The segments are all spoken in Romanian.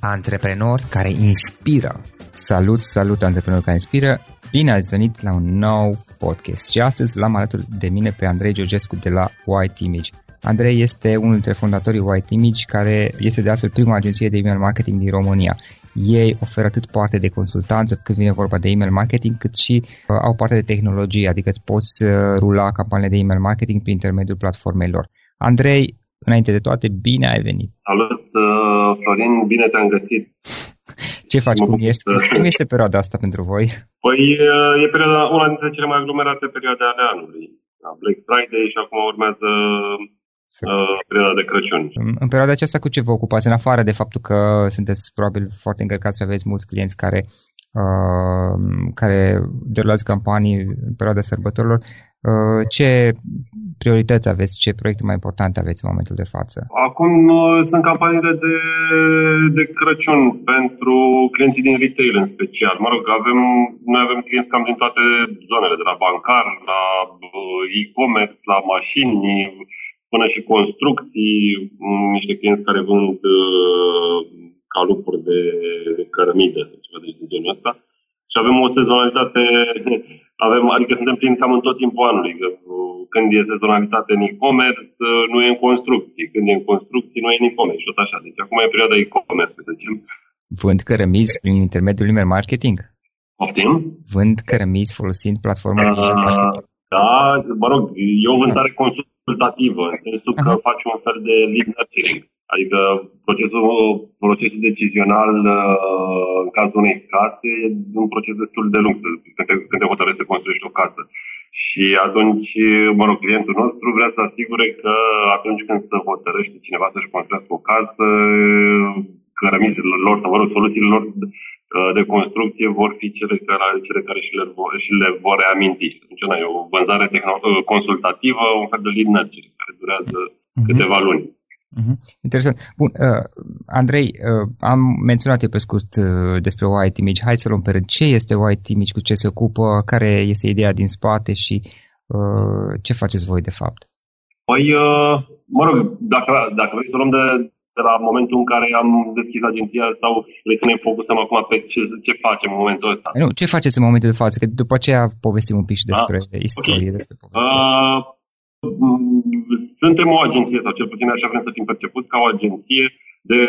antreprenori care inspiră. Salut, salut antreprenori care inspiră. Bine ați venit la un nou podcast și astăzi l-am alături de mine pe Andrei Georgescu de la White Image. Andrei este unul dintre fondatorii White Image, care este de altfel prima agenție de email marketing din România. Ei oferă atât parte de consultanță când vine vorba de email marketing, cât și uh, au parte de tehnologie, adică îți poți uh, rula campaniile de email marketing prin intermediul platformei lor. Andrei, înainte de toate, bine ai venit! Salut, uh, Florin, bine te-am găsit! Ce faci? Cum ești? Cum este perioada asta pentru voi? Păi uh, e perioada, una dintre cele mai aglomerate perioade ale anului. Black Friday și acum urmează uh, perioada de Crăciun. În perioada aceasta cu ce vă ocupați? În afară de faptul că sunteți probabil foarte încărcați și aveți mulți clienți care uh, care derulați campanii în perioada sărbătorilor, uh, ce priorități aveți, ce proiecte mai importante aveți în momentul de față? Acum uh, sunt campaniile de, de Crăciun pentru clienții din retail în special. Mă rog, avem, noi avem clienți cam din toate zonele, de la bancar, la uh, e-commerce, la mașini, până și construcții, mm, niște clienți care vând uh, calupuri de, de cărămidă, ceva de genul ăsta. Și avem o sezonalitate, avem, adică suntem plini cam în tot timpul anului. Că, uh, când e sezonalitate în e-commerce, uh, nu e în construcții. Când e în construcții, nu e în e-commerce. Tot așa. Deci acum e perioada e-commerce, să zicem. Vând cărămizi prin intermediul email marketing? Poftim? Vând cărămizi folosind platforma uh, marketing? Da, mă rog, e o vânzare consultativă, în sensul că uh-huh. faci un fel de lead nurturing. Adică procesul, procesul decizional uh, în cazul unei case e un proces destul de lung când te, când te hotărăști să construiești o casă. Și atunci, mă rog, clientul nostru vrea să asigure că atunci când se hotărăște cineva să-și construiască o casă, cărămizile lor sau, mă rog, soluțiile lor uh, de construcție vor fi cele care, cele care și, le vor, și le vor reaminti. Deci, e o vânzare tehno- uh, consultativă, un fel de lead nurturing, care durează uh-huh. câteva luni. Uh-huh. Interesant. Bun, uh, Andrei, uh, am menționat eu pe scurt uh, despre White Image. Hai să luăm pe rând. Ce este White Image, cu ce se ocupă, care este ideea din spate și uh, ce faceți voi de fapt? Păi, uh, mă rog, dacă, dacă vrei să luăm de, de la momentul în care am deschis agenția sau vrei să ne focusăm acum pe ce, ce facem în momentul ăsta? Nu, ce faceți în momentul de față? Că după aceea povestim un pic și despre ah, istorie, okay. despre poveste. Uh, suntem o agenție, sau cel puțin așa vrem să fim percepuți ca o agenție de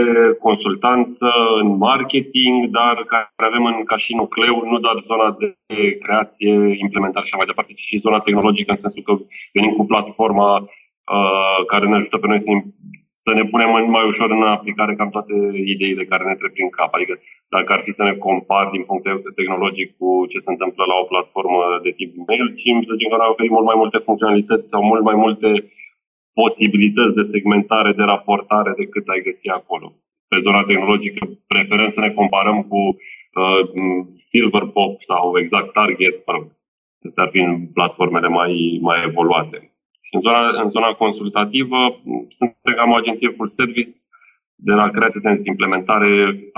consultanță în marketing, dar care avem în, ca și nucleu nu doar zona de creație, implementare și așa mai departe, ci și zona tehnologică, în sensul că venim cu platforma uh, care ne ajută pe noi să, să ne punem mai ușor în aplicare cam toate ideile care ne trec prin cap. Adică dacă ar fi să ne compar din punct de vedere tehnologic cu ce se întâmplă la o platformă de tip MailChimp, să zicem că noi oferim mult mai multe funcționalități sau mult mai multe posibilități de segmentare, de raportare decât ai găsi acolo. Pe zona tehnologică preferăm să ne comparăm cu uh, Silverpop sau exact Target, mă rog, Astea ar fi în platformele mai, mai evoluate. În zona, în zona consultativă suntem cam o agenție full service, de la creație sens implementare,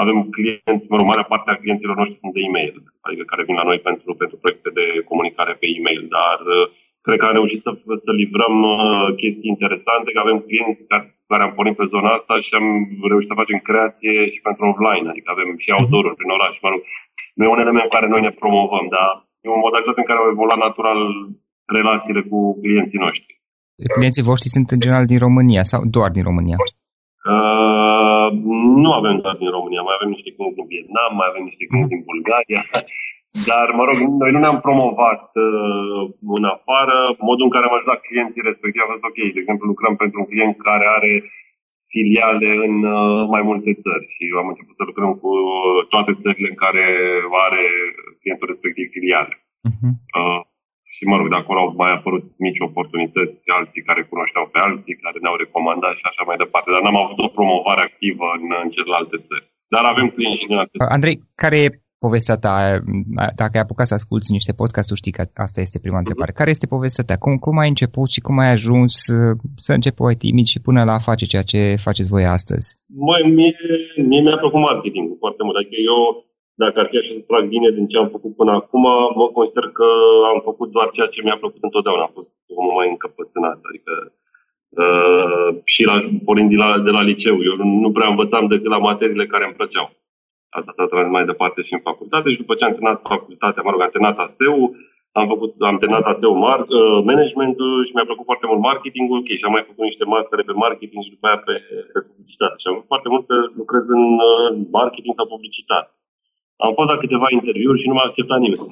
avem clienți, mă rog, marea parte a clienților noștri sunt de e-mail, adică care vin la noi pentru, pentru proiecte de comunicare pe e-mail, dar uh, cred că am reușit să, să livrăm uh, chestii interesante, că avem clienți care, care am pornit pe zona asta și am reușit să facem creație și pentru offline, adică avem și mhm. outdoor prin oraș, mă rog, nu e un element în care noi ne promovăm, dar e un modalitate în care au evoluat natural relațiile cu clienții noștri. Clienții voștri sunt în general din România sau doar din România? Uh, nu avem doar din România, mai avem niște clienți din Vietnam, mai avem niște clienți din Bulgaria, dar, mă rog, noi nu ne-am promovat uh, în afară. Modul în care am ajutat clienții respectiv a fost ok. De exemplu, lucrăm pentru un client care are filiale în uh, mai multe țări și am început să lucrăm cu toate țările în care are clientul respectiv filiale. Uh-huh. Uh, și mă rog, de acolo au mai apărut mici oportunități, alții care cunoșteau pe alții, care ne-au recomandat și așa mai departe. Dar n-am avut o promovare activă în, în celelalte țări. Dar avem clienți și în alte Andrei, care e povestea ta? Dacă ai apucat să asculti niște podcasturi, știi că asta este prima întrebare. Care este povestea ta? Cum, cum ai început și cum ai ajuns să începi o timid și până la a face ceea ce faceți voi astăzi? Mai mie, mie mi-a plăcut marketingul foarte mult. Adică eu dacă ar fi așa să trag bine din ce am făcut până acum, mă consider că am făcut doar ceea ce mi-a plăcut întotdeauna. Am fost omul mai încăpățânat. Adică Uh, și la, pornind de la, de la liceu. Eu nu prea învățam decât la materiile care îmi plăceau. Asta s-a tras mai departe și în facultate și după ce am terminat facultatea, mă rog, am terminat ASEU, am, făcut, am terminat ASEU mar, uh, management și mi-a plăcut foarte mult marketingul, ok, și am mai făcut niște mastere pe marketing și după aia pe, pe publicitate. Și am făcut foarte mult să lucrez în uh, marketing sau publicitate. Am fost la câteva interviuri și nu m-a acceptat nimeni.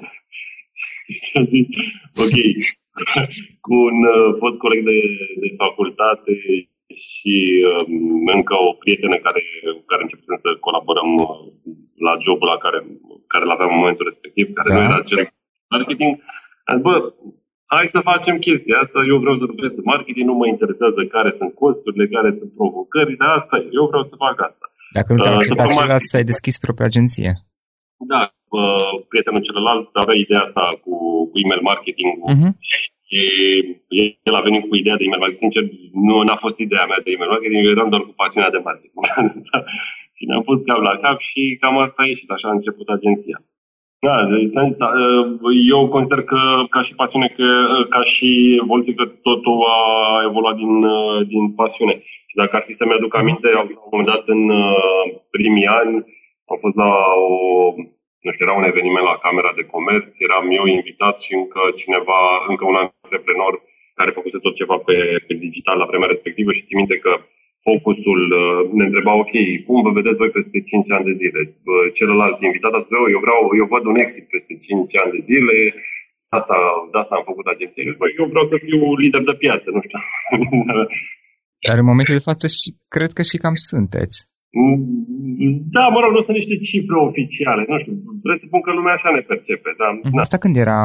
ok, cu un uh, fost coleg de, de facultate și uh, încă o prietenă care, care începem să colaborăm uh, la jobul la care, care l-aveam în momentul respectiv, care da. nu era cel marketing. Am zis, bă, hai să facem chestia asta, eu vreau să lucrez în marketing, nu mă interesează care sunt costurile, care sunt provocările, asta e, eu vreau să fac asta. Dacă nu te-am uh, celălalt, să ai deschis propria agenție. Da, uh, prietenul celălalt avea ideea asta cu, cu email marketing uh-huh. și el a venit cu ideea de email marketing. Sincer, nu a fost ideea mea de email marketing, eu eram doar cu pasiunea de marketing. și ne-am pus cap la cap și cam asta a ieșit, așa a început agenția. Da, deci, eu consider că ca și pasiune, că, ca și evoluție, că totul a evoluat din, din pasiune. Și dacă ar fi să-mi aduc aminte, la un moment dat în primii ani, am fost la o, nu știu, era un eveniment la Camera de Comerț, eram eu invitat și încă cineva, încă un antreprenor care făcuse tot ceva pe, pe digital la vremea respectivă și țin minte că focusul uh, ne întreba, ok, cum vă vedeți voi peste 5 ani de zile? Celălalt invitat a spus, eu vreau, eu văd un exit peste 5 ani de zile, asta, de asta am făcut agenție. Eu vreau să fiu lider de piață, nu știu. Dar în momentul de față și, cred că și cam sunteți. Da, mă rog, nu sunt niște cifre oficiale. Nu știu, presupun că lumea așa ne percepe. Da, mhm. Asta când era,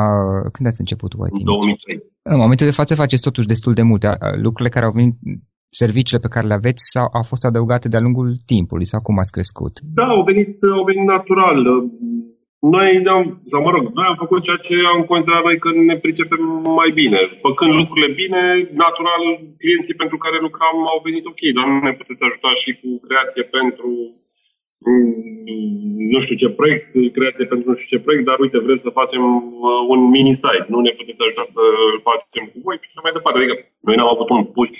când ați început White În 2003. În momentul de față faceți totuși destul de multe. Lucrurile care au venit, serviciile pe care le aveți sau au fost adăugate de-a lungul timpului sau cum ați crescut? Da, au venit, au venit natural. Noi ne-am, sau mă rog, noi am făcut ceea ce am considerat noi că ne pricepem mai bine. Făcând lucrurile bine, natural, clienții pentru care lucram au venit ok, dar nu ne puteți ajuta și cu creație pentru mm, nu știu ce proiect, creație pentru nu știu ce proiect, dar uite, vrem să facem uh, un mini-site, nu ne puteți ajuta să-l facem cu voi și mai departe. Adică noi n-am avut un push,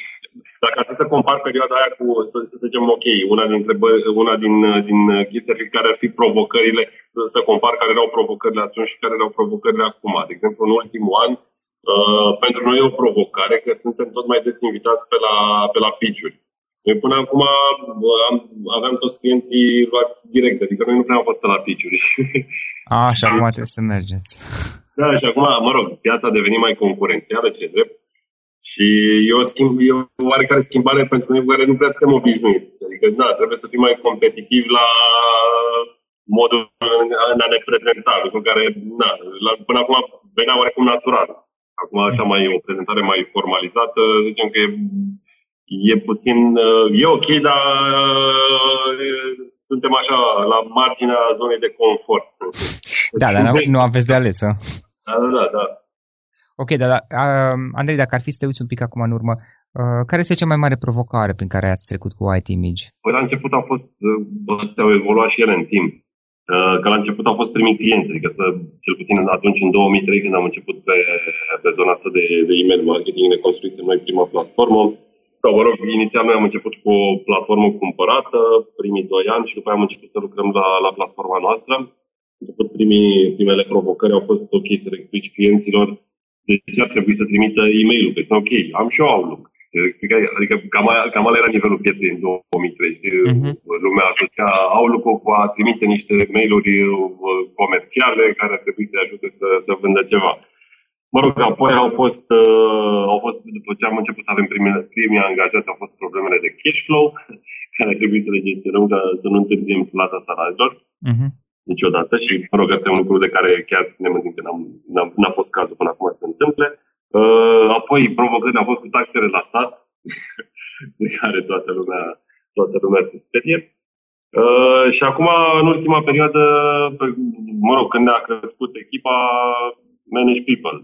dacă ar fi să compar perioada aia cu, să, să zicem, ok, una din, una din, din chestii care ar fi provocările, să, să compar care erau provocările atunci și care erau provocările acum. De exemplu, în ultimul an, uh, pentru noi e o provocare că suntem tot mai des invitați pe la, pe la pitch-uri. Noi până acum am, aveam toți clienții luați direct, adică noi nu prea am fost pe la pitch-uri. A, și acum trebuie să mergeți. Da, și acum, mă rog, piața a devenit mai concurențială, ce drept. Și e o, schimb, e o oarecare schimbare pentru noi care nu prea suntem obișnuiți. Adică, da, trebuie să fim mai competitivi la modul în a ne prezenta, lucru care, da, la, până acum venea oarecum natural. Acum, așa mai e o prezentare mai formalizată, zicem că e, e puțin, e ok, dar suntem așa la marginea zonei de confort. Da, dar nu aveți de ales, Da, da, da. da. Ok, dar uh, Andrei, dacă ar fi să te uiți un pic acum în urmă, uh, care este cea mai mare provocare prin care ați trecut cu White Image? Păi la început a fost, uh, astea au evoluat și ele în timp. Uh, că la început au fost primii clienți, adică să, cel puțin atunci în 2003 când am început pe, pe zona asta de, de email marketing, ne construisem noi prima platformă. Sau, mă rog, inițial noi am început cu o platformă cumpărată, primii doi ani și după aia am început să lucrăm la, la platforma noastră. După primii, primele provocări au fost ok să le explici clienților de ce ar trebui să trimită e-mail-ul? Păi, ok, am și eu Outlook. Adică cam, cam ala era nivelul pieței în 2003. Uh-huh. Lumea asocia Outlook-ul cu a trimite niște mail-uri uh, comerciale care ar trebui să-i ajute să, să vândă ceva. Mă rog, apoi au fost, uh, au fost, după ce am început să avem primii, primii angajați, au fost problemele de cash flow, care trebuie să le gestionăm ca să nu întârziem plata salariilor. Uh-huh niciodată și, mă rog, asta e un lucru de care chiar ne mântim că n-am, n-am, n-a fost cazul până acum să se întâmple. Uh, apoi, provocările au fost cu taxele la stat, de care toată lumea, toată lumea se sperie. Uh, și acum, în ultima perioadă, mă rog, când ne-a crescut echipa, manage people.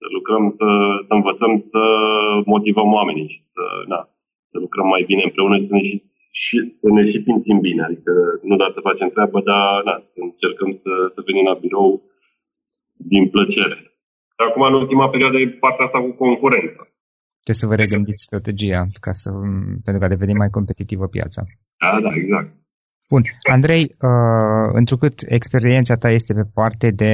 Să lucrăm, să, să învățăm să motivăm oamenii și să, na, să lucrăm mai bine împreună și să ne și și să ne și simțim bine. Adică nu doar să facem treabă, dar da, să încercăm să, să venim la birou din plăcere. Acum, în ultima perioadă, e partea asta cu concurența. Trebuie să vă regândiți strategia ca să, pentru ca devenim mai competitivă piața. Da, da, exact. Bun. Andrei, uh, întrucât experiența ta este pe parte de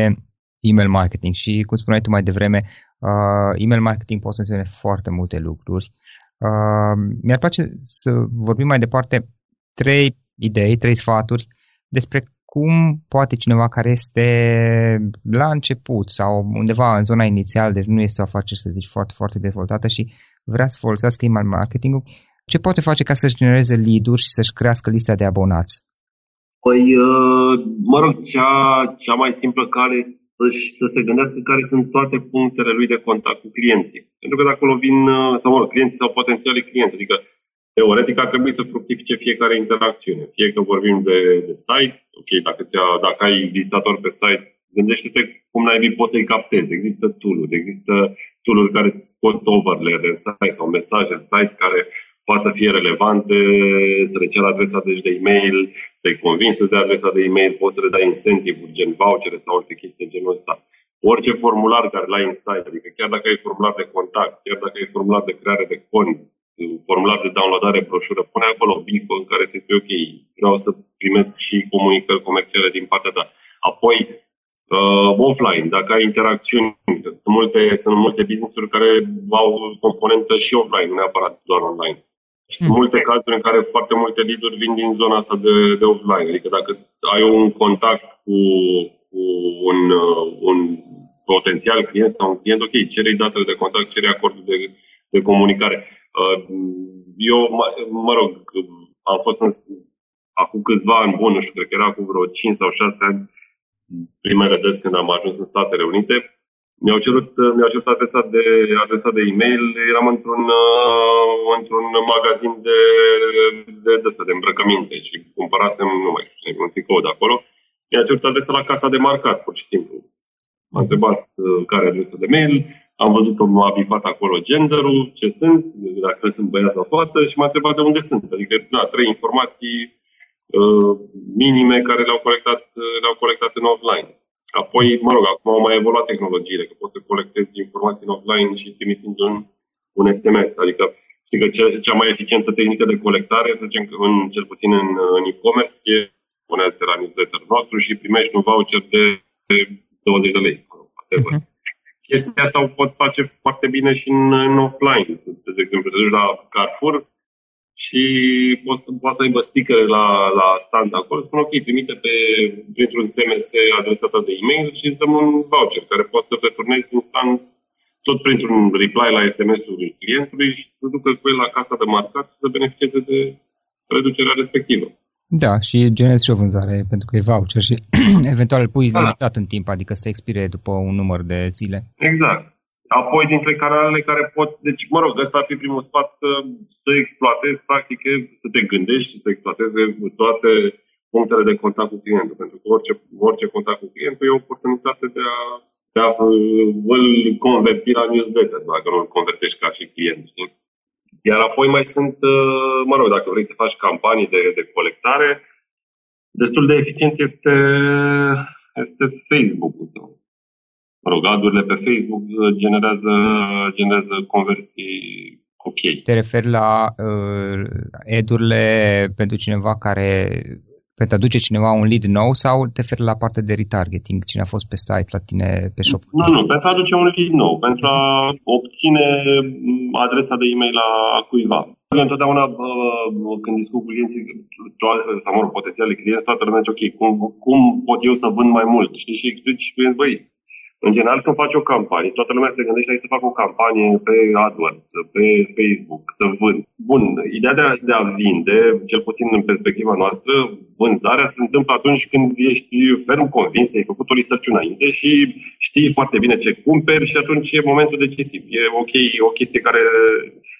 email marketing și, cum spuneai tu mai devreme, uh, email marketing poate să însemne foarte multe lucruri. Uh, mi-ar place să vorbim mai departe trei idei, trei sfaturi despre cum poate cineva care este la început sau undeva în zona inițială, deci nu este o afacere, să zici, foarte, foarte dezvoltată și vrea să folosească email marketing ce poate face ca să-și genereze lead-uri și să-și crească lista de abonați? Păi, uh, mă rog, cea, cea mai simplă cale să se gândească care sunt toate punctele lui de contact cu clienții. Pentru că de acolo vin, uh, sau mă rog, clienții sau potențialii clienți. Adică Teoretic ar trebui să fructifice fiecare interacțiune. Fie că vorbim de, de site, ok, dacă, dacă ai vizitator pe site, gândește-te cum n-ai poți să-i captezi. Există tool-uri, există tool-uri care îți scot overlay de site sau mesaje de site care poate să fie relevante, să le cer adresa deci de e-mail, să-i convingi să dea adresa de e-mail, poți să le dai incentive gen vouchere sau alte chestii de genul ăsta. Orice formular care l-ai în site, adică chiar dacă ai formular de contact, chiar dacă ai formular de creare de cont, formular de downloadare broșură, pune acolo bifă în care se spune ok, vreau să primesc și comunicări comerciale din partea ta. Apoi, uh, offline, dacă ai interacțiuni, sunt multe, sunt multe business-uri care au componentă și offline, nu neapărat doar online. Și sunt multe cazuri în care foarte multe lead vin din zona asta de, de offline. Adică dacă ai un contact cu, cu un, uh, un potențial client sau un client, ok, cere datele de contact, cere acordul de, de comunicare. Uh, eu, mă rog, am fost în, acum câțiva ani bun, nu știu, cred că era cu vreo 5 sau 6 ani, primele des când am ajuns în Statele Unite, mi-au cerut, mi-au cerut adresa de, adresa de e-mail, eram într-un, uh, într-un magazin de, de, de, de, de îmbrăcăminte și cumpărasem, nu mai știu, un tricou de acolo. Mi-a cerut adresa la casa de marcat, pur și simplu. M-a întrebat uh, care adresa de mail, am văzut că m-a bifat acolo genderul, ce sunt, dacă sunt băiat sau fată și m-a întrebat de unde sunt. Adică, da, trei informații uh, minime care le-au colectat, uh, le-au colectat în offline. Apoi, mă rog, acum au mai evoluat tehnologiile, că poți să colectezi informații în offline și trimițând un, un SMS. Adică, știi că cea, cea mai eficientă tehnică de colectare, să zicem că în, cel puțin în, în e-commerce, e puneți la newsletter nostru și primești un voucher de 20 de lei. Uh-huh chestia asta o pot face foarte bine și în, în offline. De exemplu, te duci la Carrefour și poți, poți să aibă sticker la, la stand acolo, spun ok, trimite pe, printr-un SMS adresa ta de e-mail și îți dăm un voucher care poți să returnezi instant tot printr-un reply la SMS-ul clientului și să ducă cu el la casa de marcat și să beneficieze de reducerea respectivă. Da, și generezi și o vânzare pentru că e voucher și eventual îl pui da. limitat în timp, adică să expire după un număr de zile. Exact. Apoi, dintre canalele care pot... Deci, mă rog, ăsta ar fi primul sfat să, să exploatezi, practic, să te gândești și să exploateze toate punctele de contact cu clientul. Pentru că orice, orice contact cu clientul e o oportunitate de a, de a îl converti la newsletter, dacă nu îl convertești ca și client. Știi? Iar apoi mai sunt, uh, mă rog, dacă vrei să faci campanii de, de colectare, destul de eficient este, este Facebook-ul tău. Mă rog, adurile pe Facebook generează, generează conversii ok. Te referi la uh, edurile pentru cineva care pentru a aduce cineva un lead nou sau te referi la partea de retargeting, cine a fost pe site la tine pe shop? Nu, nu, pentru a aduce un lead nou, pentru a obține adresa de e-mail a cuiva. Întotdeauna când discut cu clienții, sau mă rog, potențiale clienți, toată lumea zice, ok, cum, cum pot eu să vând mai mult? Știi? Și explici, băi, în general, când faci o campanie, toată lumea se gândește aici să fac o campanie pe AdWords, pe Facebook, să vând. Bun, ideea de a, de a vinde, cel puțin în perspectiva noastră, vânzarea se întâmplă atunci când ești ferm convins, ai făcut o research înainte și știi foarte bine ce cumperi și atunci e momentul decisiv. E ok, o chestie care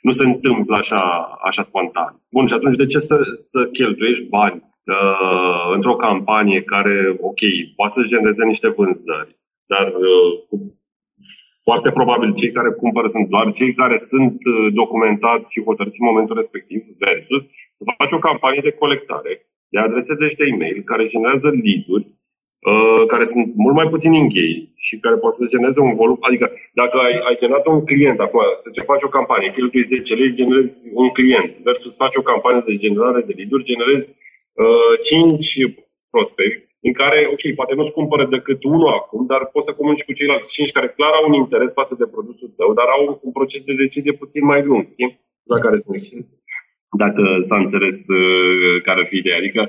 nu se întâmplă așa, așa spontan. Bun, și atunci de ce să, să cheltuiești bani uh, într-o campanie care, ok, poate să genereze niște vânzări, dar uh, foarte probabil cei care cumpără sunt doar cei care sunt uh, documentați și hotărâți în momentul respectiv versus să faci o campanie de colectare de adrese de e-mail care generează lead uh, care sunt mult mai puțin închei și care pot să genereze un volum. Adică dacă ai, ai generat un client acum, să ce faci o campanie, cheltui 10 lei, generezi un client versus faci o campanie de generare de lead generezi uh, 5 prospecți, în care, ok, poate nu-ți cumpără decât unul acum, dar poți să comunici cu ceilalți cinci care clar au un interes față de produsul tău, dar au un proces de decizie puțin mai lung, știi? La care sunt dacă s-a înțeles uh, care ar fi ideea. Adică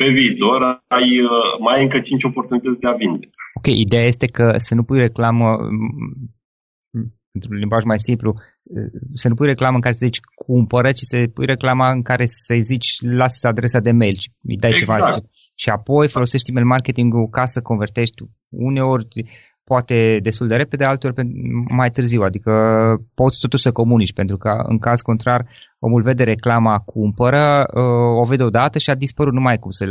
pe viitor ai uh, mai ai încă cinci oportunități de a vinde. Ok, ideea este că să nu pui reclamă într-un limbaj mai simplu, uh, să nu pui reclamă în care să zici cumpără, ci să pui reclama în care să zici lasă adresa de mail, îi dai exact. ceva și apoi folosești email marketing-ul ca să convertești uneori poate destul de repede, alteori mai târziu, adică poți totuși să comunici, pentru că în caz contrar omul vede reclama cumpără, uh, o vede odată și a dispărut. Numai cum să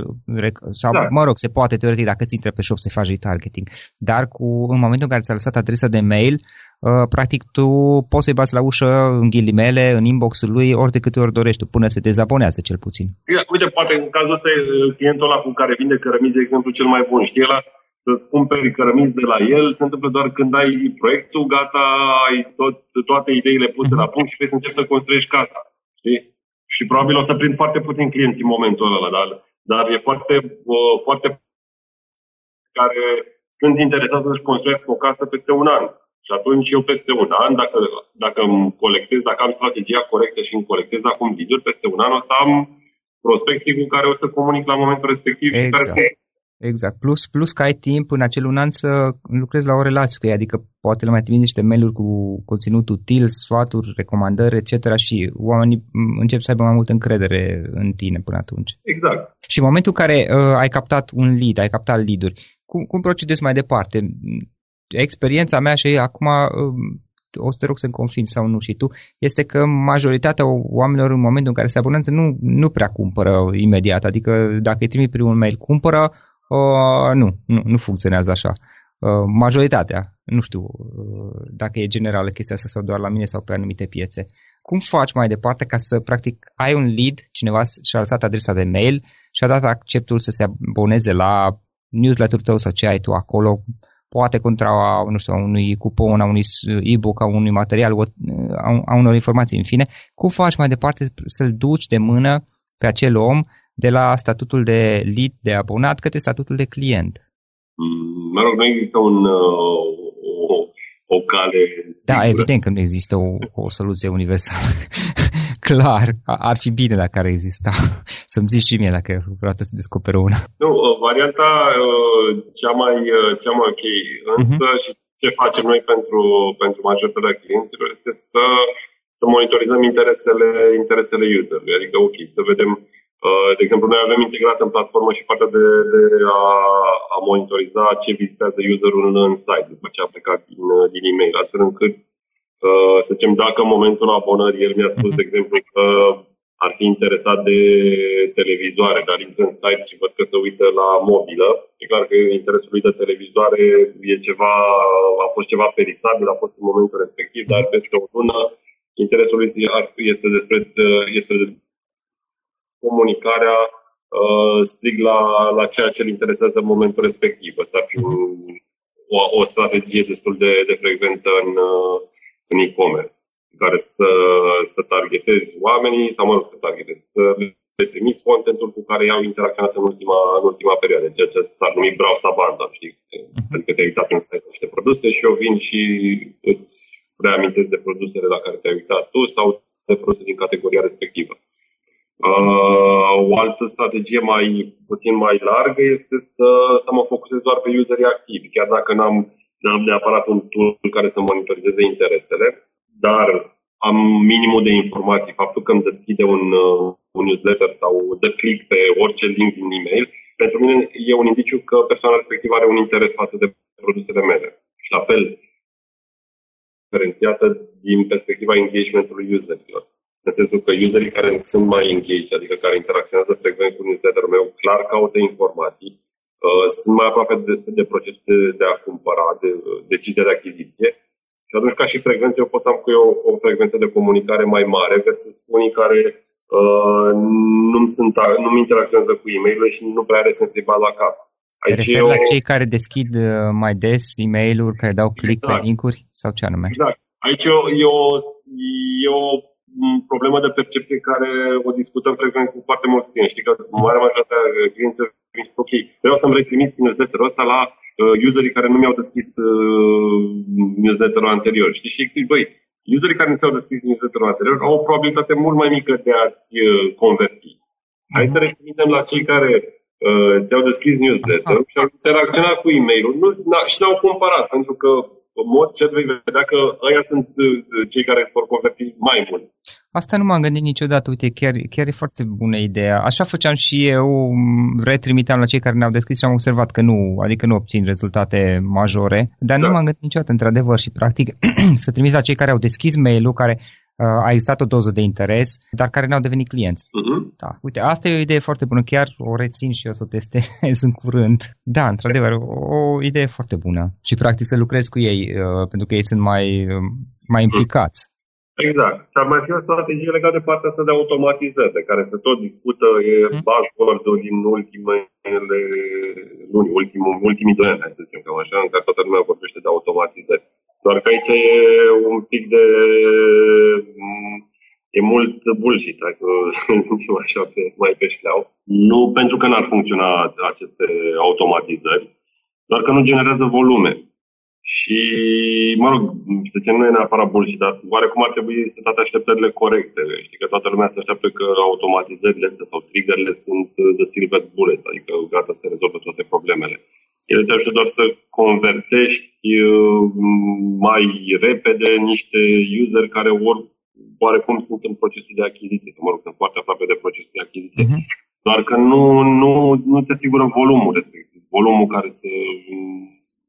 sau da. mă rog, se poate teoretic dacă ți intră pe shop să faci retargeting, dar cu, în momentul în care ți-a lăsat adresa de mail, uh, practic tu poți să-i bați la ușă în ghilimele, în inbox-ul lui, ori de câte ori dorești până se dezabonează cel puțin. Uite, poate în cazul ăsta clientul ăla cu care vinde cărămizi, de exemplu, cel mai bun. Știi, ăla să-ți cumperi cărămizi de la el, se întâmplă doar când ai proiectul, gata, ai tot, toate ideile puse la punct și vrei să începi să construiești casa. Știi? Și probabil o să prind foarte puțin clienți în momentul ăla, dar, dar e foarte, uh, foarte care sunt interesați să-și construiască o casă peste un an. Și atunci eu peste un an, dacă, dacă îmi colectez, dacă am strategia corectă și îmi colectez acum lead peste un an o să am prospecții cu care o să comunic la momentul respectiv exact. și care exact. Exact. Plus, plus că ai timp în acel un an să lucrezi la o relație cu ei, adică poate le mai trimiți niște mail-uri cu conținut util, sfaturi, recomandări, etc. și oamenii încep să aibă mai multă încredere în tine până atunci. Exact. Și în momentul în care uh, ai captat un lead, ai captat lead-uri, cum, cum procedezi mai departe? Experiența mea și acum uh, o să te rog să-mi confirmi sau nu și tu, este că majoritatea oamenilor în momentul în care se abonează nu, nu prea cumpără imediat, adică dacă îi trimit prin un mail, cumpără, Uh, nu, nu, nu funcționează așa. Uh, majoritatea, nu știu uh, dacă e generală chestia asta sau doar la mine sau pe anumite piețe. Cum faci mai departe ca să, practic, ai un lead, cineva și-a lăsat adresa de mail și a dat acceptul să se aboneze la newsletter-ul tău sau ce ai tu acolo, poate contra, nu știu, a unui cupon, a unui e-book, a unui material, a unor informații, în fine, cum faci mai departe să-l duci de mână pe acel om de la statutul de lead de abonat către statutul de client? Mm, mă rog, nu există un, uh, o, o cale Da, sigură. evident că nu există o, o soluție universală. Clar, ar fi bine dacă ar exista. Să-mi zici și mie dacă vreodată să descoperă una. Nu, uh, varianta uh, cea mai, cea mai ok, însă uh-huh. și ce facem noi pentru, pentru majoritatea clienților este să, să monitorizăm interesele, interesele userului. Adică, ok, să vedem Uh, de exemplu, noi avem integrat în platformă și partea de, de a, a monitoriza ce vizitează userul în, în site după ce a plecat din, din e-mail, astfel încât uh, să zicem, dacă în momentul abonării el mi-a spus, de exemplu, că ar fi interesat de televizoare, dar intră în site și văd că se uită la mobilă. E clar că interesul lui de televizoare e ceva, a fost ceva perisabil, a fost în momentul respectiv, dar peste o lună interesul lui este despre, este despre comunicarea uh, strict la, la ceea ce îl interesează în momentul respectiv. Asta ar fi un, o, o strategie destul de, de frecventă în, uh, în e-commerce, care să, să targetezi oamenii, sau mă rog, să targetezi, să le trimiți contentul cu care i-au interacționat în ultima, în ultima perioadă, ceea ce s-ar numi browse abandon, știi? Uh-huh. Adică te-ai uitat în site niște produse și eu vin și îți reamintesc de produsele la care te-ai uitat tu sau de produse din categoria respectivă. Uh, o altă strategie mai puțin mai largă este să, să mă focusez doar pe userii activi, chiar dacă n-am, n-am neapărat un tool care să monitorizeze interesele, dar am minimul de informații. Faptul că îmi deschide un, uh, un newsletter sau dă click pe orice link din e-mail, pentru mine e un indiciu că persoana respectivă are un interes față de produsele mele. Și la fel, diferențiată din perspectiva engagementului userilor în sensul că userii care sunt mai engaged, adică care interacționează frecvent cu newsletter meu, clar caută informații, uh, sunt mai aproape de, de procesul de, de a cumpăra, de uh, decizia de achiziție. Și atunci, ca și frecvență, eu pot să am cu eu o, o frecvență de comunicare mai mare versus unii care uh, nu sunt, nu interacționează cu e mail și nu prea are sens să-i la cap. Te referi la cei care deschid uh, mai des e mail care dau click exact. pe linkuri sau ce anume? Exact. Aici e o, e o, e o problemă de percepție care o discutăm frecvent cu foarte mulți clienți. Știi că marea majoritatea clienților zic, ok, vreau să-mi retrimiți newsletter-ul ăsta la uh, userii care nu mi-au deschis uh, newsletter-ul anterior. Știți? Și explic, băi, userii care nu ți-au deschis newsletter-ul anterior au o probabilitate mult mai mică de a-ți uh, converti. Hai să retrimitem la cei care uh, ți-au deschis newsletter și au interacționat cu e-mail-ul nu, na, și ne-au cumpărat, pentru că în mod ce vei vedea că ăia sunt uh, cei care îți vor converti mai mult. Asta nu m-am gândit niciodată, uite, chiar, chiar e foarte bună ideea. Așa făceam și eu, retrimiteam la cei care ne-au deschis și am observat că nu, adică nu obțin rezultate majore, dar da. nu m-am gândit niciodată, într-adevăr, și practic să trimis la cei care au deschis mail-ul, care uh, a existat o doză de interes, dar care n-au devenit clienți. Uh-huh. Da. Uite, asta e o idee foarte bună, chiar o rețin și o să o testez în curând. Da, într-adevăr, o, o idee foarte bună. Și practic să lucrez cu ei, uh, pentru că ei sunt mai, uh, mai implicați. Exact. Și ar mai fi o strategie legată de partea asta de automatizări, de care se tot discută, e mm. buzzword-ul din ultimele luni, ultimul, ultimii doi ani, să zicem cam așa, în care toată lumea vorbește de automatizări. Doar că aici e un pic de... e mult bullshit, dacă zicem așa, pe, mai pe șleau. Nu pentru că n-ar funcționa aceste automatizări, doar că nu generează volume. Și, mă rog, să zicem, nu e neapărat bullshit, dar oarecum ar trebui să toate așteptările corecte. Știi că toată lumea se așteaptă că automatizările astea sau triggerele sunt de silver bullet, adică gata să rezolvă toate problemele. Ele te ajută doar să convertești uh, mai repede niște user care ori oarecum sunt în procesul de achiziție, mă rog, sunt foarte aproape de procesul de achiziție, uh-huh. doar că nu, nu, nu ți asigură volumul respectiv, volumul care să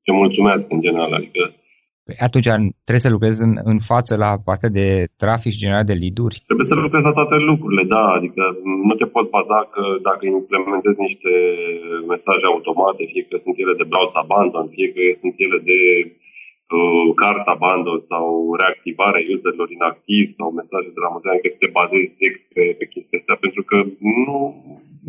te mulțumesc în general. Adică Păi atunci trebuie să lucrezi în, în față la partea de trafic generat de lead-uri? Trebuie să lucrezi la toate lucrurile, da. Adică nu te poți baza că dacă implementezi niște mesaje automate, fie că sunt ele de browse abandon, fie că sunt ele de uh, cart abandon sau reactivare userilor inactivi sau mesaje de la mulți că să te bazezi sex pe, pe chestia astea, pentru că nu,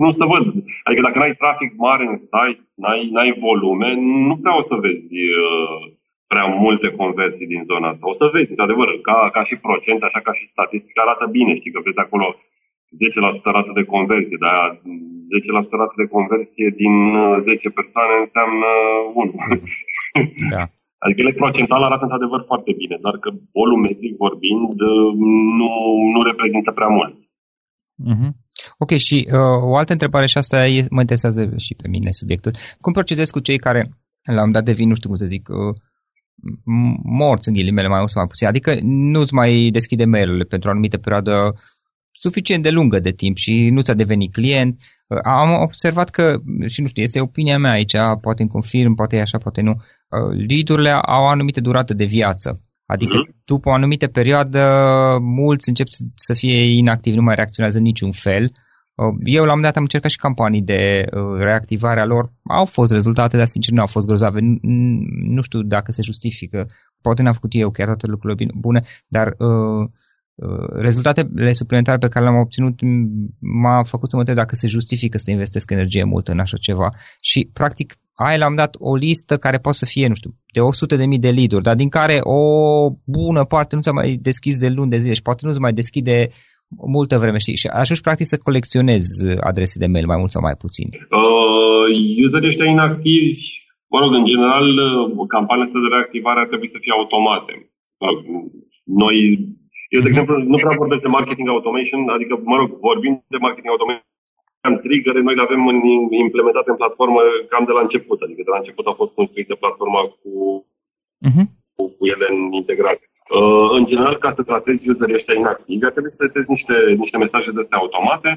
nu se văd. Adică dacă n-ai trafic mare în site, n-ai, n-ai volume, nu prea o să vezi uh, prea multe conversii din zona asta. O să vezi, într-adevăr, ca, ca și procent, așa ca și statistică, arată bine. Știi că vezi acolo 10% rată de conversie, dar 10% rată de conversie din 10 uh, persoane înseamnă 1. Da. Adică ele procental arată într-adevăr foarte bine, dar că volumetric vorbind uh, nu, nu reprezintă prea mult. Uh-huh. Ok, și uh, o altă întrebare și asta e, mă interesează și pe mine subiectul. Cum procedezi cu cei care la un dat devin, nu știu cum să zic, uh, morți în ghilimele mai mult sau mai puțin. Adică nu-ți mai deschide mail pentru o anumită perioadă suficient de lungă de timp și nu ți-a devenit client. Uh, am observat că, și nu știu, este opinia mea aici, poate în confirm, poate e așa, poate nu, uh, lead-urile au o anumită durată de viață. Adică uh-huh. după o anumită perioadă mulți încep să fie inactivi, nu mai reacționează niciun fel Uh, eu la un moment dat am încercat și campanii de uh, reactivare a lor. Au fost rezultate, dar sincer nu au fost grozave. Nu știu dacă se justifică. Poate n-am făcut eu chiar toate lucrurile bune, dar uh, uh, rezultatele suplimentare pe care le-am obținut m-a făcut să mă întreb dacă se justifică să investesc energie multă în așa ceva. Și practic ai la un dat o listă care poate să fie, nu știu, de 100 de mii de lead dar din care o bună parte nu ți-a mai deschis de luni de zile și poate nu se mai deschide uh, multă vreme, știi? Și ajungi practic să colecționezi adrese de mail mai mult sau mai puțin. Uh, userii ăștia inactivi, mă rog, în general, uh, campaniile astea de reactivare ar trebui să fie automate. Noi, eu, de uh-huh. exemplu, nu prea vorbesc de marketing automation, adică, mă rog, vorbim de marketing automation, am trigger noi le avem în, implementate în platformă cam de la început, adică de la început a fost construită platforma cu, uh-huh. cu, cu ele în integrare. Uh, în general, ca să tratezi userii ăștia inactivi, ar trebui să setezi niște, niște mesaje de astea automate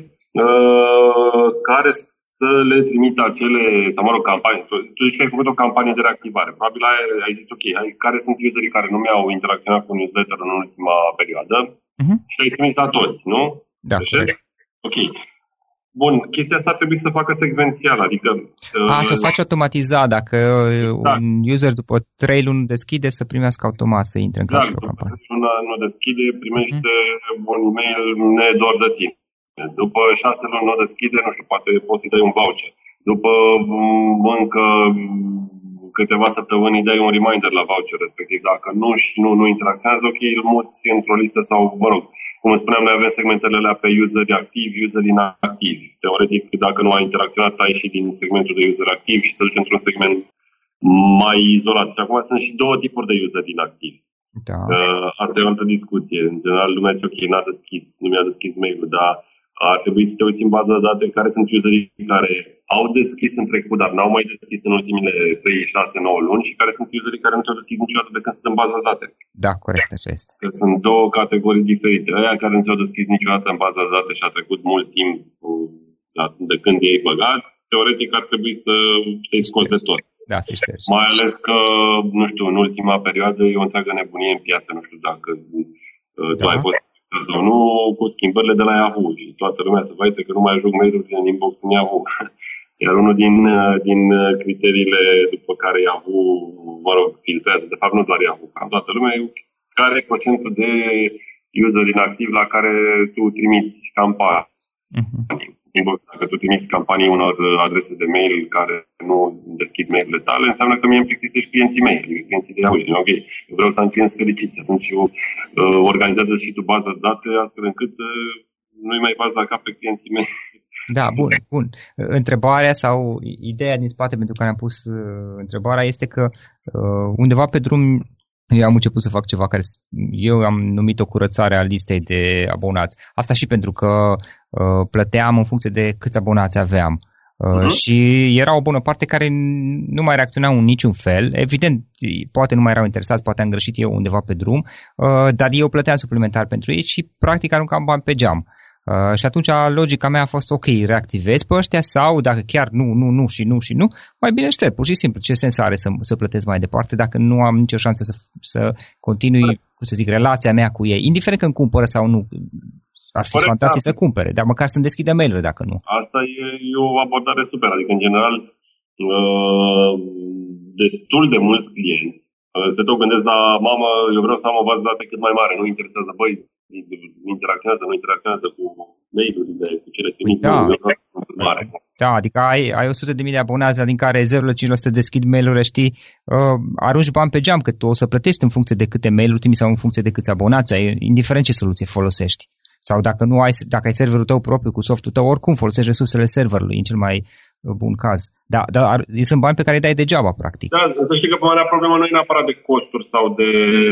uh, care să le trimită acele, sau mă rog, campanii. Tu, tu zici că ai făcut o campanie de reactivare. Probabil ai, ai zis, ok, hai, care sunt userii care nu mi-au interacționat cu newsletter în ultima perioadă uh-huh. și ai trimis la toți, nu? Da. Ok. Bun, chestia asta trebuie să facă secvențial, adică... A, uh, să faci automatizat, dacă da. un user după 3 luni deschide, să primească automat să intre în da, campanie. După nu deschide, primește mm. un e-mail nedor de timp. După 6 luni nu deschide, nu știu, poate poți să dai un voucher. După mm, încă câteva săptămâni îi dai un reminder la voucher respectiv. Dacă nu și nu, nu interacționează, ok, îl muți într-o listă sau, mă rog, cum spuneam, noi avem segmentele alea pe user activ, user inactiv. Teoretic, dacă nu ai interacționat, ai și din segmentul de user activ și să duci într-un segment mai izolat. Și acum sunt și două tipuri de user inactivi. Da. Uh, asta e o altă discuție. În general, lumea zice, ok, n-a deschis, nu mi-a deschis mail-ul, dar ar trebui să te uiți în baza de date care sunt userii care au deschis în trecut, dar n-au mai deschis în ultimile 3, 6, 9 luni și care sunt userii care nu ți-au deschis niciodată de când sunt în baza de date. Da, corect, așa este. Că sunt două categorii diferite. Aia care nu ți-au deschis niciodată în baza de date și a trecut mult timp de când ei băgat, teoretic ar trebui să te scoți de tot. Da, fi șters. Mai ales că, nu știu, în ultima perioadă e o întreagă nebunie în piață. Nu știu dacă uh, da. tu ai fost sau nu cu schimbările de la Yahoo și toată lumea se vede că nu mai ajung mail-urile în inbox în Yahoo. Iar unul din, din criteriile după care Yahoo, mă rog, filtrează, de fapt nu doar Yahoo, ca toată lumea, care e procentul de user inactiv la care tu trimiți campanii. Uh-huh inbox, dacă tu trimiți campanii unor uh, adrese de mail care nu deschid mail-urile tale, înseamnă că mie îmi plictisești clienții mei, adică clienții de auzi. Ok, eu vreau să am clienți fericiți. Atunci eu uh, organizează și tu bază de date astfel încât uh, nu-i mai baza la cap pe clienții mei. Da, bun, bun. Întrebarea sau ideea din spate pentru care am pus uh, întrebarea este că uh, undeva pe drum eu am început să fac ceva care eu am numit o curățare a listei de abonați. Asta și pentru că uh, plăteam în funcție de câți abonați aveam. Uh, uh-huh. Și era o bună parte care nu mai reacționau în niciun fel. Evident, poate nu mai erau interesați, poate am greșit eu undeva pe drum, uh, dar eu plăteam suplimentar pentru ei și practic aruncam bani pe geam. Uh, Uh, și atunci logica mea a fost ok, reactivezi pe ăștia sau dacă chiar nu, nu, nu și nu și nu, mai bine șterg, pur și simplu. Ce sens are să, să plătesc mai departe dacă nu am nicio șansă să, să continui, cum să zic, relația mea cu ei, indiferent că îmi cumpără sau nu. Ar fi Corect, fantastic da. să cumpere, dar măcar să-mi deschidă mail dacă nu. Asta e, e o abordare super, adică în general uh, destul de mulți clienți uh, se tot gândesc la mamă, eu vreau să am o bază de date cât mai mare, nu interesează, băi, interacționează, nu interacționează cu mail-urile, cu cele trimise. Da. Mare. Da, adică ai, ai 100 de mii de abonați, din care 0,5% deschid mail-urile, știi, uh, arunci bani pe geam, că tu o să plătești în funcție de câte mail-uri trimiți sau în funcție de câți abonați ai, indiferent ce soluție folosești. Sau dacă nu ai, dacă ai serverul tău propriu cu softul tău, oricum folosești resursele serverului, în cel mai uh, bun caz. Da, dar sunt bani pe care îi dai degeaba, practic. Da, să știi că marea problemă nu e neapărat de costuri sau de,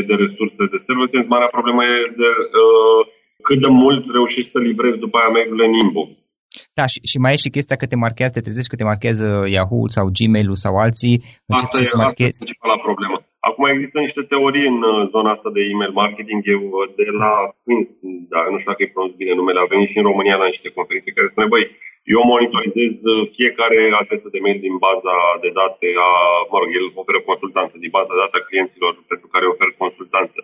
de resurse de server, marea problemă e de uh, cât de mult reușești să livrezi după aia mail în inbox. Da, și, și mai e și chestia că te marchează, te trezești că te marchează Yahoo sau Gmail-ul sau alții. Asta e, marchezi... asta e principala problemă. Acum există niște teorii în uh, zona asta de email marketing. Eu uh, de la Queens, dar nu știu dacă îi pronunț bine numele, a venit și în România la niște conferințe care spune, băi, eu monitorizez uh, fiecare adresă de mail din baza de date a, mă rog, el oferă consultanță din baza de date a clienților pentru care ofer consultanță.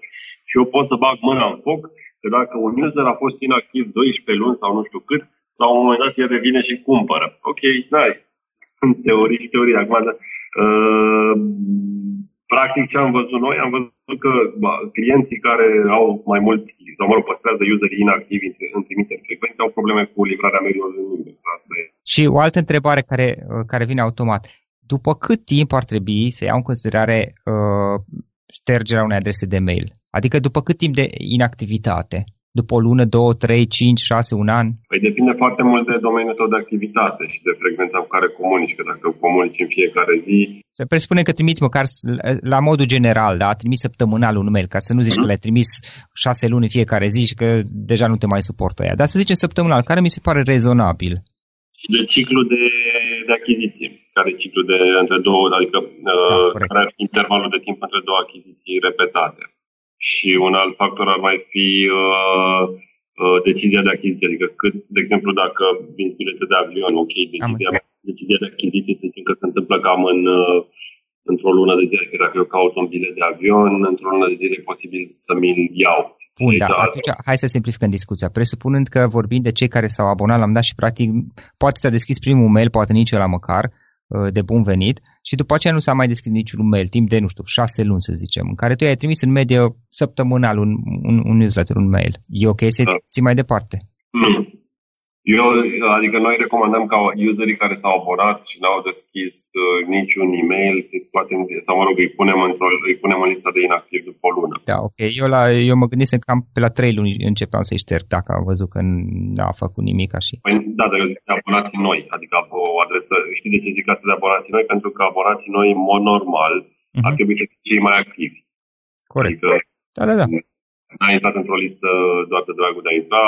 Și eu pot să bag mâna în foc că dacă un user a fost inactiv 12 luni sau nu știu cât, la un moment dat el revine și cumpără. Ok, da, sunt teorii și teorii. Acum, uh, practic ce am văzut noi, am văzut că ba, clienții care au mai mulți, sau mă rog, păstrează userii inactivi în trimiteri frecvente, au probleme cu livrarea mail-ului în inbox. Și o altă întrebare care, uh, care vine automat. După cât timp ar trebui să iau în considerare uh, ștergerea unei adrese de mail? Adică după cât timp de inactivitate? După o lună, două, trei, cinci, șase, un an? Păi depinde foarte mult de domeniul tău de activitate și de frecvența cu care comunici. Că dacă comunici în fiecare zi... Se presupune că trimiți măcar la modul general, da? Trimis săptămânal un mail, ca să nu zici mm-hmm. că le-ai trimis șase luni în fiecare zi și că deja nu te mai suportă ea. Dar să zicem săptămânal, care mi se pare rezonabil. Și de ciclu de, de achiziție, care e ciclu de între două, adică da, uh, care ar fi intervalul de timp între două achiziții repetate. Și un alt factor ar mai fi uh, uh, decizia de achiziție. Adică, cât, de exemplu, dacă vinzi bilete de avion, ok, decizia, decizia de achiziție să zicem că se întâmplă cam în, uh, într-o lună de zile. Că dacă eu caut un bilet de avion, într-o lună de zile e posibil să mi-l iau. Bun, da, atunci hai să simplificăm discuția. Presupunând că vorbim de cei care s-au abonat la dat și practic poate ți-a deschis primul mail, poate nici la măcar, Uh, de bun venit și după aceea nu s-a mai deschis niciun mail, timp de, nu știu, șase luni să zicem, în care tu ai trimis în medie săptămânal un, un, un newsletter, un mail. E ok să da. ții mai departe? Nu. Eu, adică noi recomandăm ca userii care s-au abonat și n-au deschis uh, niciun e-mail să-i scoatem, sau mă rog, îi punem, într-o, îi punem în lista de inactiv după o lună. Da, ok. Eu, la, eu mă gândisem cam pe la trei luni începeam să-i șterg dacă am văzut că n-a făcut nimic așa. Păi, da, dar eu zic de abonații noi, adică o adresă, știi de ce zic asta de abonații noi? Pentru că abonații noi, în mod normal, uh-huh. ar trebui să fie cei mai activi. Corect. Adică, da, da, da n-ai intrat într-o listă doar de dragul de a intra,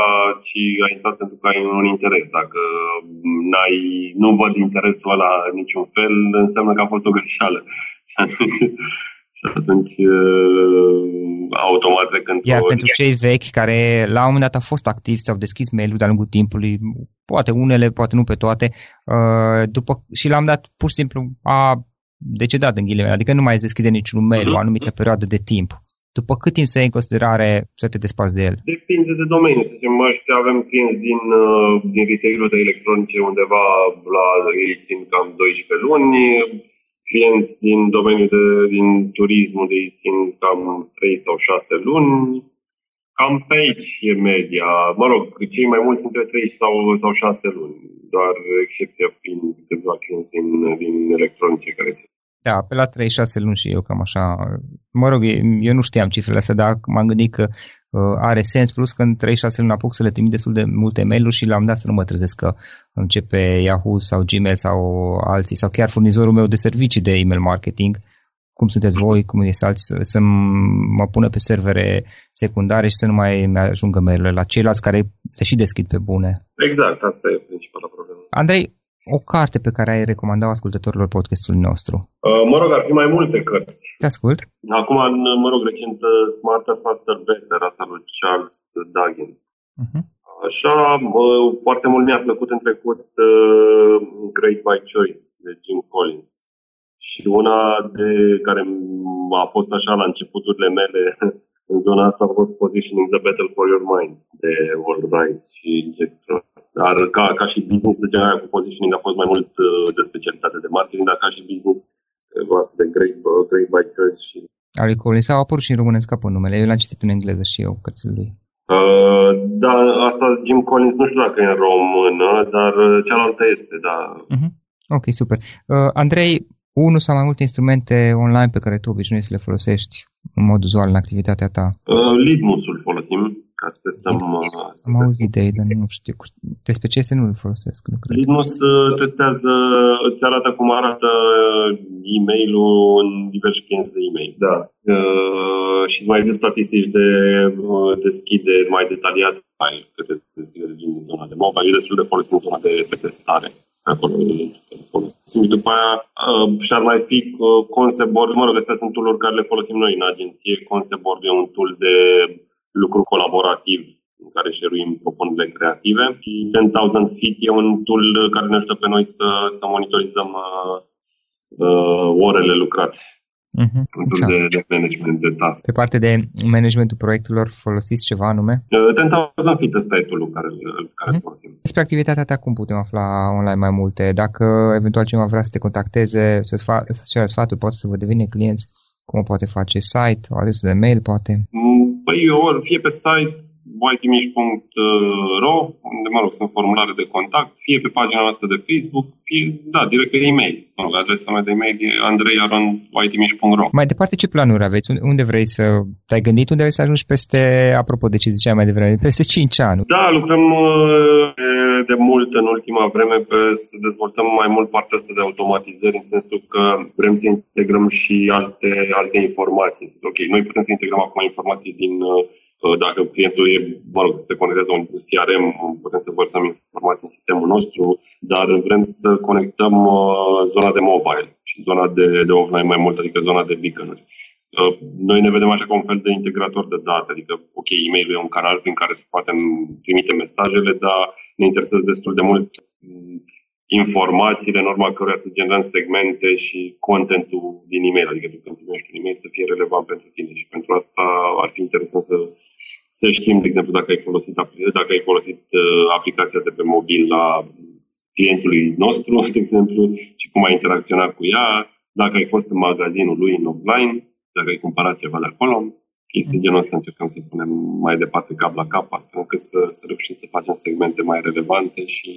ci ai intrat pentru că ai un interes. Dacă n-ai, nu văd interesul ăla niciun fel, înseamnă că a fost o greșeală. și atunci, automat când Iar pentru cei vechi care la un moment dat au fost activi, s-au deschis mail-ul de-a lungul timpului, poate unele, poate nu pe toate, după, și l-am dat pur și simplu a decedat în ghilimele, adică nu mai îți deschide niciun mail o anumită perioadă de timp. După cât timp să iei în considerare să te desparți de el? Depinde de domeniu. Să zicem, ăștia avem clienți din, uh, din retail de electronice undeva la ei țin cam 12 luni, clienți din domeniul de, din turismul de ei țin cam 3 sau 6 luni, cam pe aici e media. Mă rog, cei mai mulți între 3 sau, sau 6 luni, doar excepția fiind câțiva clienți din, din electronice care țin. Da, pe la 3-6 luni și eu cam așa. Mă rog, eu nu știam cifrele astea, dar m-am gândit că uh, are sens, plus că în 3-6 luni apuc să le trimit destul de multe mail-uri și l-am dat să nu mă trezesc că începe Yahoo sau Gmail sau alții sau chiar furnizorul meu de servicii de email marketing, cum sunteți voi, cum este alții, să, să mă pună pe servere secundare și să nu mai ajungă mail la ceilalți care le și deschid pe bune. Exact, asta e principala problemă. Andrei, o carte pe care ai recomandat ascultătorilor podcastului nostru? Uh, mă rog, ar fi mai multe cărți. Te ascult. Acum, mă rog, recent uh, Smarter, Faster, Better, asta lui Charles Duggan. Uh-huh. Așa, uh, foarte mult mi-a plăcut în trecut uh, Great by Choice de Jim Collins. Și una de care a fost așa la începuturile mele în zona asta a fost Positioning the Battle for Your Mind de All Rice și Jack dar ca, ca și business, de general, cu positioning a fost mai mult uh, de specialitate de marketing, dar ca și business, uh, de Great, uh, great by Church. Și... Ali Collins au apărut și în românesc pe numele. Eu l-am citit în engleză și eu, cărțile lui. Uh, da, asta Jim Collins nu știu dacă e în română, dar uh, cealaltă este, da. Uh-huh. Ok, super. Uh, Andrei, unul sau mai multe instrumente online pe care tu obișnuiești să le folosești în mod uzual în activitatea ta? Uh, Litmus-ul folosim ca să testăm... Uh, Am auzit de ei, dar nu știu. Despre ce să nu îl folosesc, nu cred. Litmus uh, testează, îți arată cum arată uh, e-mail-ul în diversi clienți de e-mail. Da. Uh, și mai de statistici de uh, deschide mai detaliate, mai câte deschide din zona de mobile, e destul de folosit în zona de, de testare acolo folosim. După aia uh, și-ar mai fi uh, Conseboard, mă rog, astea sunt tool care le folosim noi în agenție. Conseboard e un tool de lucru colaborativ în care șeruim propunerile creative. 10,000 Feet e un tool care ne ajută pe noi să, să monitorizăm uh, uh, orele lucrate. Uh-huh. Exact. De, de management de task. Pe parte de managementul proiectelor folosiți ceva anume? Uh, 10,000 Feet ăsta e tool care, care uh-huh. folosim. Despre activitatea ta cum putem afla online mai multe? Dacă eventual cineva vrea să te contacteze, să-ți, fa- să cere sfaturi, poate să vă devine clienți, cum o poate face? Site, o adresă de mail, poate? Mm, păi, ori fie pe site, whitemish.ro, unde, mă rog, sunt formulare de contact, fie pe pagina noastră de Facebook, fie, da, direct pe e-mail. Mă rog, adresa mea de e-mail e andreiaron.whitemish.ro. Mai departe, ce planuri aveți? Unde vrei să... Te-ai gândit unde vrei să ajungi peste, apropo de ce ziceai mai devreme, peste 5 ani? Da, lucrăm uh, de mult în ultima vreme pe să dezvoltăm mai mult partea asta de automatizări, în sensul că vrem să integrăm și alte, alte informații. Ok, noi putem să integrăm acum informații din uh, Uh, dacă clientul e, mă rog, se conectează un CRM, putem să vărsăm informații în sistemul nostru, dar vrem să conectăm uh, zona de mobile și zona de, de offline mai mult, adică zona de beacon-uri. Uh, noi ne vedem așa ca un fel de integrator de date, adică, ok, e-mail e un canal prin care se poate trimite mesajele, dar ne interesează destul de mult mm, informațiile în urma căruia să generăm segmente și contentul din e-mail, adică când primești un e-mail să fie relevant pentru tine și pentru asta ar fi interesant să să știm, de exemplu, dacă ai folosit, dacă ai folosit uh, aplicația de pe mobil la clientului nostru, de exemplu, și cum ai interacționat cu ea, dacă ai fost în magazinul lui în offline, dacă ai cumpărat ceva de acolo. Chestii genul ăsta încercăm să punem mai departe cap la cap, astfel încât să, să reușim să facem segmente mai relevante și,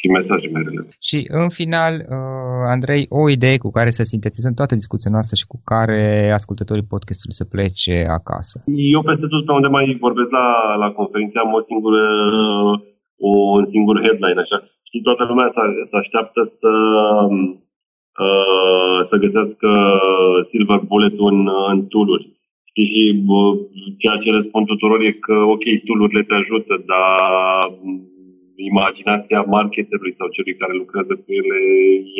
și mesaje mai relevante. Și în final, uh, Andrei, o idee cu care să sintetizăm toată discuția noastră și cu care ascultătorii podcastului să plece acasă. Eu peste tot pe unde mai vorbesc la, la conferință am o singură o, un singur headline, așa. Știi, toată lumea să, să așteaptă să uh, să găsească silver bullet în, în tool-uri. Știi, și bă, ceea ce răspund tuturor e că, ok, tool-urile te ajută, dar imaginația marketerului sau celui care lucrează cu ele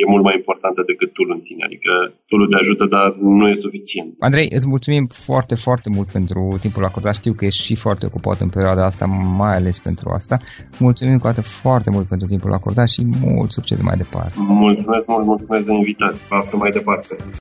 e mult mai importantă decât tool în sine. Adică tool te ajută, dar nu e suficient. Andrei, îți mulțumim foarte, foarte mult pentru timpul acordat. Știu că ești și foarte ocupat în perioada asta, mai ales pentru asta. Mulțumim cu atât foarte mult pentru timpul acordat și mult succes mai departe. Mulțumesc mult, mulțumesc de invitație. Vă mai departe.